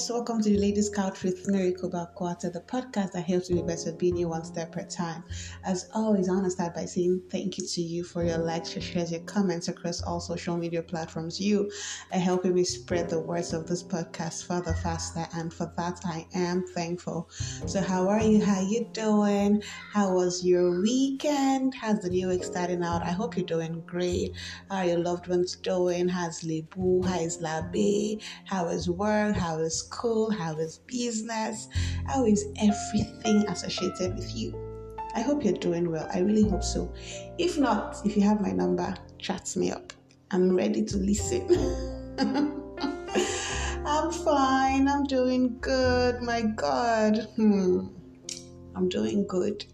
guys, welcome to the Ladies Couch with Miracle Bakwata, the podcast that helps you be better being you one step at a time. As always, I want to start by saying thank you to you for your likes, your shares, your comments across all social media platforms. You are helping me spread the words of this podcast further, faster, and for that I am thankful. So, how are you? How you doing? How was your weekend? How's the new week starting out? I hope you're doing great. How are your loved ones doing? How's Lebu? How is Labe? How is work? How is school? How is business? How is everything associated with you? I hope you're doing well. I really hope so. If not, if you have my number, chat me up. I'm ready to listen. I'm fine. I'm doing good. My God. Hmm. I'm doing good.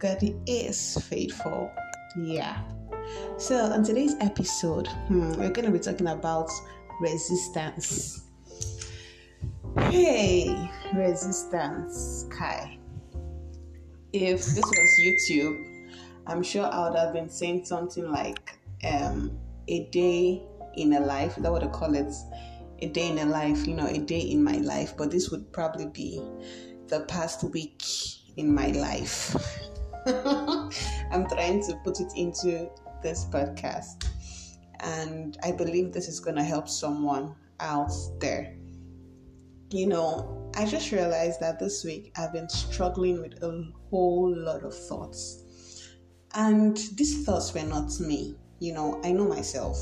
God is faithful. Yeah. So, on today's episode, hmm, we're going to be talking about resistance. Hey, resistance, Kai. If this was YouTube, I'm sure I would have been saying something like um, a day in a life. That I call it, a day in a life. You know, a day in my life. But this would probably be the past week in my life. I'm trying to put it into this podcast, and I believe this is going to help someone out there you know, I just realized that this week I've been struggling with a whole lot of thoughts. And these thoughts were not me. You know, I know myself.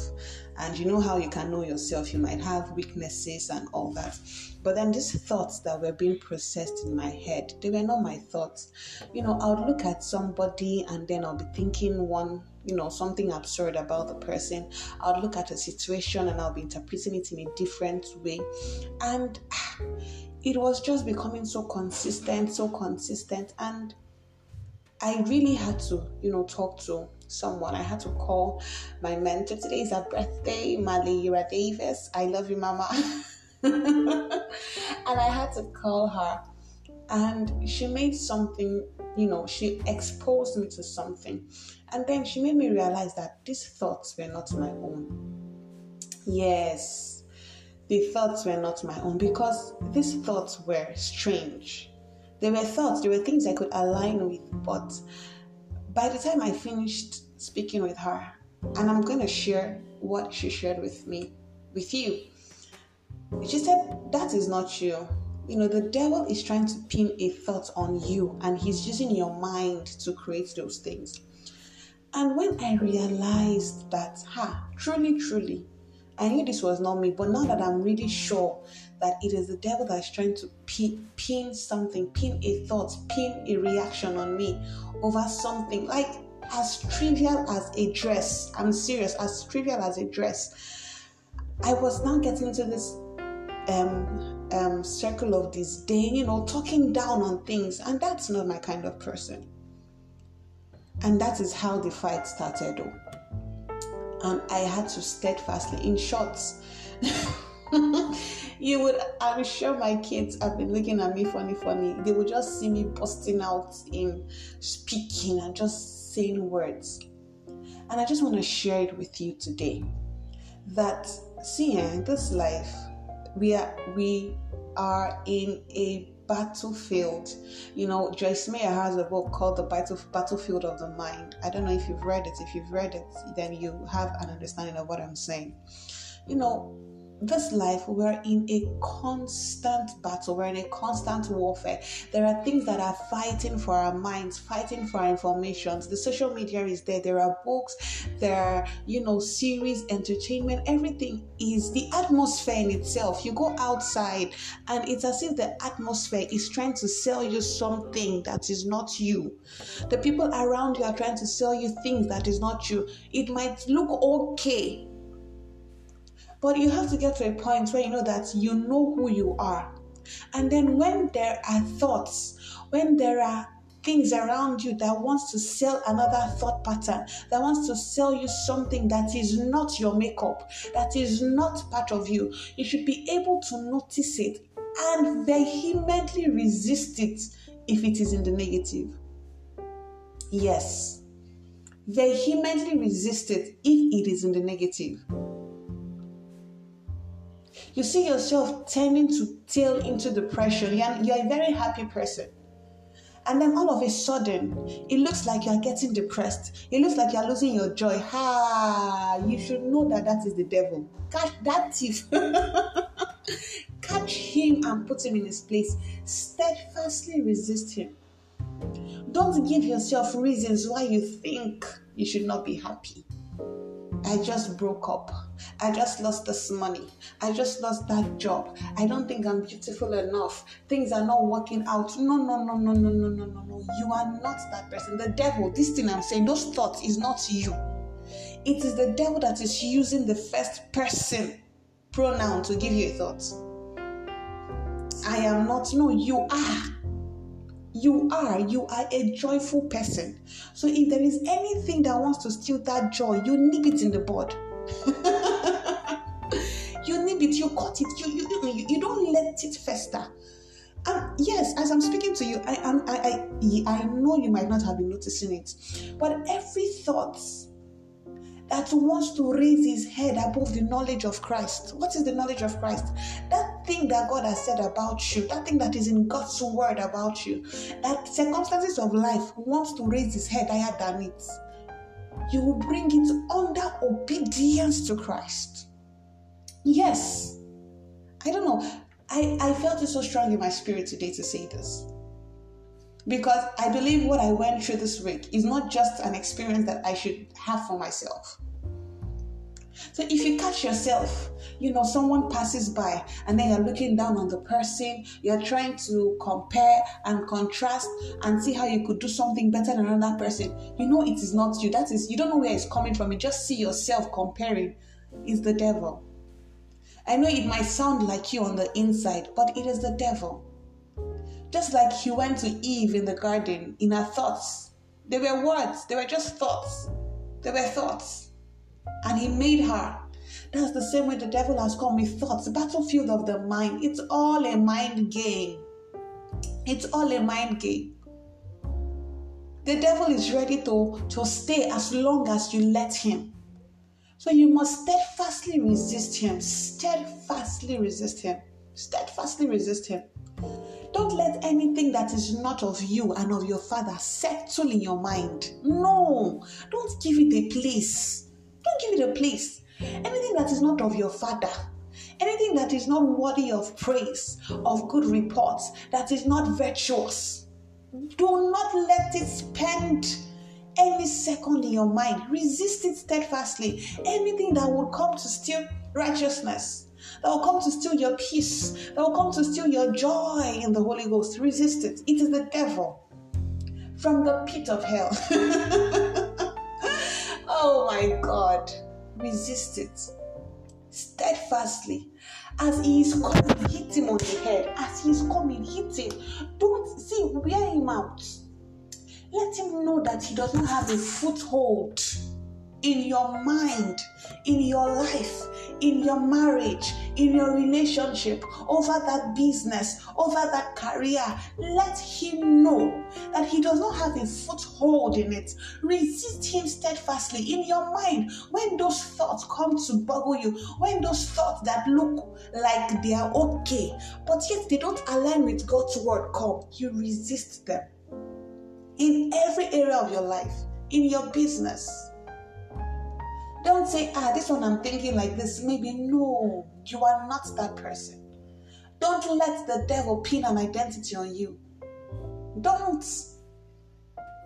And you know how you can know yourself. You might have weaknesses and all that. But then these thoughts that were being processed in my head, they were not my thoughts. You know, I would look at somebody and then I'll be thinking one you know something absurd about the person i'll look at a situation and i'll be interpreting it in a different way. And it was just becoming so consistent so consistent. And i really had to you know talk to someone. I had to call my mentor. Today is her birthday Malira davis. I love you mama. And i had to call her. And she made something you know she exposed me to something and then she made me realize that these thoughts were not my own. Yes, the thoughts were not my own because these thoughts were strange. They were thoughts, they were things I could align with, but by the time I finished speaking with her, and I'm going to share what she shared with me, with you, she said, That is not you. You know, the devil is trying to pin a thought on you, and he's using your mind to create those things. And when I realized that, ha, truly, truly, I knew this was not me, but now that I'm really sure that it is the devil that's trying to pin, pin something, pin a thought, pin a reaction on me over something like as trivial as a dress. I'm serious, as trivial as a dress. I was now getting into this um, um, circle of disdain, you know, talking down on things, and that's not my kind of person. And that is how the fight started. Though. And I had to steadfastly, in shorts, you would, I'm sure my kids have been looking at me funny, funny. They would just see me busting out in speaking and just saying words. And I just want to share it with you today that, seeing eh, this life, we are, we are in a battlefield. You know, Joyce Meyer has a book called The Battle, Battlefield of the Mind. I don't know if you've read it. If you've read it, then you have an understanding of what I'm saying. You know, this life, we're in a constant battle, we're in a constant warfare. There are things that are fighting for our minds, fighting for our informations. The social media is there, there are books, there are, you know, series, entertainment, everything is the atmosphere in itself. You go outside and it's as if the atmosphere is trying to sell you something that is not you. The people around you are trying to sell you things that is not you. It might look okay but you have to get to a point where you know that you know who you are. And then when there are thoughts, when there are things around you that wants to sell another thought pattern, that wants to sell you something that is not your makeup, that is not part of you, you should be able to notice it and vehemently resist it if it is in the negative. Yes, vehemently resist it if it is in the negative. You see yourself tending to tail into depression. You're, you're a very happy person. And then all of a sudden, it looks like you're getting depressed. It looks like you're losing your joy. Ha! You should know that that is the devil. Catch that thief. Catch him and put him in his place. Steadfastly resist him. Don't give yourself reasons why you think you should not be happy. I just broke up. I just lost this money. I just lost that job. I don't think I'm beautiful enough. Things are not working out. No, no, no, no, no, no, no, no, no. You are not that person. The devil, this thing I'm saying, those thoughts is not you. It is the devil that is using the first person pronoun to give you a thought. I am not. No, you are. You are. You are a joyful person. So if there is anything that wants to steal that joy, you nip it in the bud. it, you cut it, you, you, you, you don't let it fester. And yes, as I'm speaking to you, I, I, I, I know you might not have been noticing it, but every thought that wants to raise his head above the knowledge of Christ. What is the knowledge of Christ? That thing that God has said about you, that thing that is in God's word about you, that circumstances of life wants to raise his head higher than it. You will bring it under obedience to Christ. Yes. I don't know. I, I felt it so strong in my spirit today to say this. Because I believe what I went through this week is not just an experience that I should have for myself. So if you catch yourself, you know, someone passes by and then you're looking down on the person, you're trying to compare and contrast and see how you could do something better than another person, you know it is not you. That is, you don't know where it's coming from. You just see yourself comparing. It's the devil. I know it might sound like you on the inside, but it is the devil. Just like he went to Eve in the garden in her thoughts. They were words, they were just thoughts. They were thoughts. And he made her. That's the same way the devil has come with thoughts. The battlefield of the mind. It's all a mind game. It's all a mind game. The devil is ready to, to stay as long as you let him. So you must steadfastly resist him. Steadfastly resist him. Steadfastly resist him. Don't let anything that is not of you and of your father settle in your mind. No, don't give it a place. Don't give it a place. Anything that is not of your father, anything that is not worthy of praise, of good reports, that is not virtuous, do not let it spend any second in your mind. Resist it steadfastly. Anything that will come to steal righteousness, that will come to steal your peace, that will come to steal your joy in the Holy Ghost. Resist it. It is the devil from the pit of hell. oh my God. Resist it steadfastly. As he is coming, hit him on the head. As he is coming, hit him. Don't see, wear him out. Let him know that he does not have a foothold in your mind, in your life, in your marriage, in your relationship, over that business, over that career. Let him know that he does not have a foothold in it. Resist him steadfastly in your mind when those thoughts come to boggle you, when those thoughts that look like they are okay, but yet they don't align with God's word come. You resist them in every area of your life, in your business don't say, ah, this one I'm thinking like this. Maybe no, you are not that person. Don't let the devil pin an identity on you. Don't.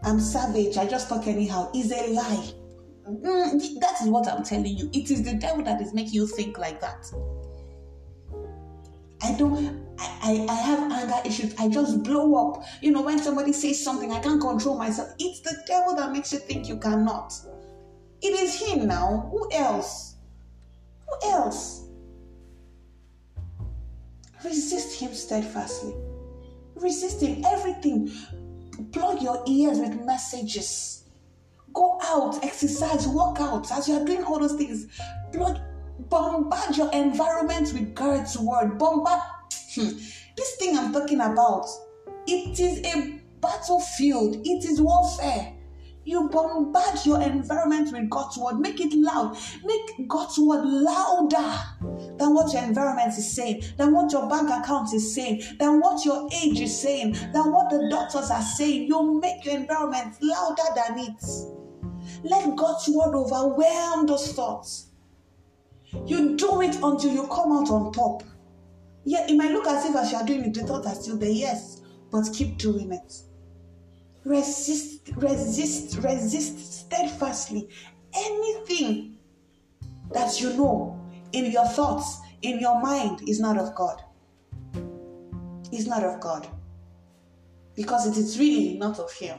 I'm savage. I just talk anyhow. Is a lie. Mm, that is what I'm telling you. It is the devil that is making you think like that. I don't. I, I, have anger issues. I just blow up. You know, when somebody says something, I can't control myself. It's the devil that makes you think you cannot. It is him now. Who else? Who else? Resist him steadfastly. Resist him. Everything. Plug your ears with messages. Go out, exercise, work out. As you are doing all those things, plug, bombard your environment with God's word. Bombard. Hmm. This thing I'm talking about, it is a battlefield. It is warfare. You bombard your environment with God's word. Make it loud. Make God's word louder than what your environment is saying, than what your bank account is saying, than what your age is saying, than what the doctors are saying. You make your environment louder than it. Let God's word overwhelm those thoughts. You do it until you come out on top. Yeah, it might look as if as you are doing it, the thoughts are still there, yes, but keep doing it. Resist, resist, resist steadfastly anything that you know in your thoughts, in your mind, is not of God. Is not of God. Because it is really not of Him.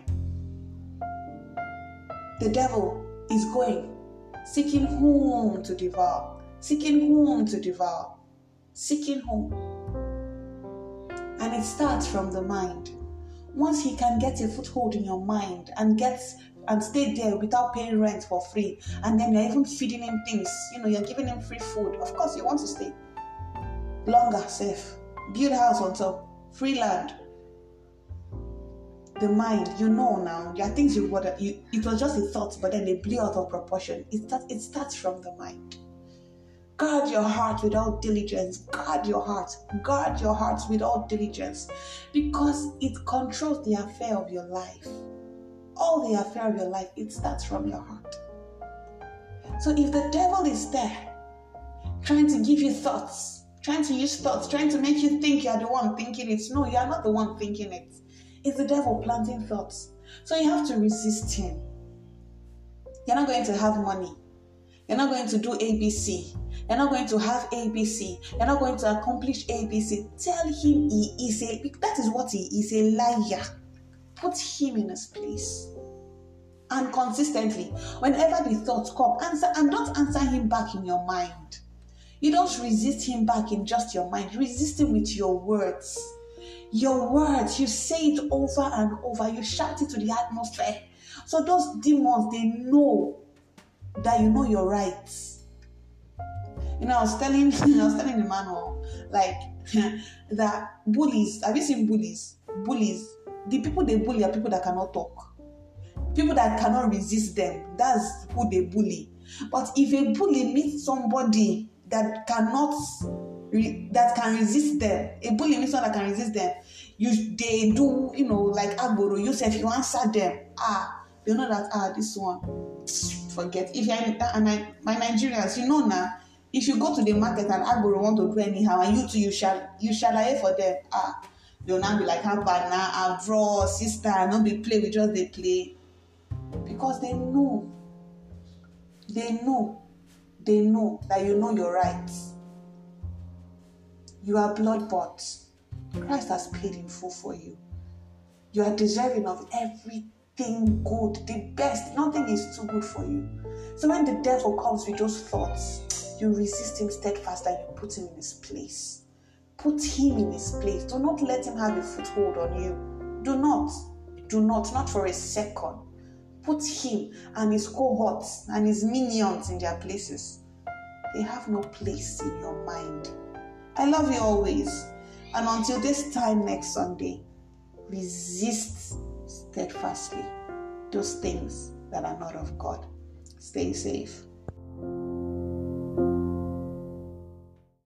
The devil is going, seeking whom to devour, seeking whom to devour, seeking home. And it starts from the mind. Once he can get a foothold in your mind and gets and stay there without paying rent for free. And then you're even feeding him things. You know, you're giving him free food. Of course, you want to stay longer, safe. Build house on top, free land. The mind, you know now, there are things you would you it was just a thought, but then they blew out of proportion. It starts it starts from the mind. Guard your heart with all diligence. Guard your heart. Guard your heart with all diligence because it controls the affair of your life all the affair of your life, it starts from your heart. So if the devil is there, trying to give you thoughts, trying to use thoughts, trying to make you think you're the one thinking it, no, you are not the one thinking it. It's the devil planting thoughts. So you have to resist him. You're not going to have money. You're not going to do ABC. You're not going to have ABC. You're not going to accomplish ABC. Tell him he is a that is what he is a liar. Put him in his place. And consistently, whenever the thoughts come, answer and don't answer him back in your mind. You don't resist him back in just your mind. Resist him with your words. Your words, you say it over and over. You shout it to the atmosphere. So those demons, they know that you know your rights. You know, I was telling, I was telling the man, oh, like that bullies. Have you seen bullies? Bullies the people they bully are people that cannot talk people that cannot resist them that's who they bully but if a bully meets somebody that cannot re- that can resist them a bully meets someone that can resist them you they do you know like agbero you say if you answer them ah they know that ah this one forget if you're in, and I, my nigerians you know now if you go to the market and agbero want to do anyhow and you too you shall you shall I for them ah they'll now be like, how bad now? I'll draw, sister, not be play with just they play. Because they know. They know. They know that you know your rights. You are blood bought. Christ has paid in full for you. You are deserving of everything good, the best. Nothing is too good for you. So when the devil comes with those thoughts, you resist him steadfast and you put him in his place. Put him in his place. Do not let him have a foothold on you. Do not. Do not. Not for a second. Put him and his cohorts and his minions in their places. They have no place in your mind. I love you always. And until this time next Sunday, resist steadfastly those things that are not of God. Stay safe.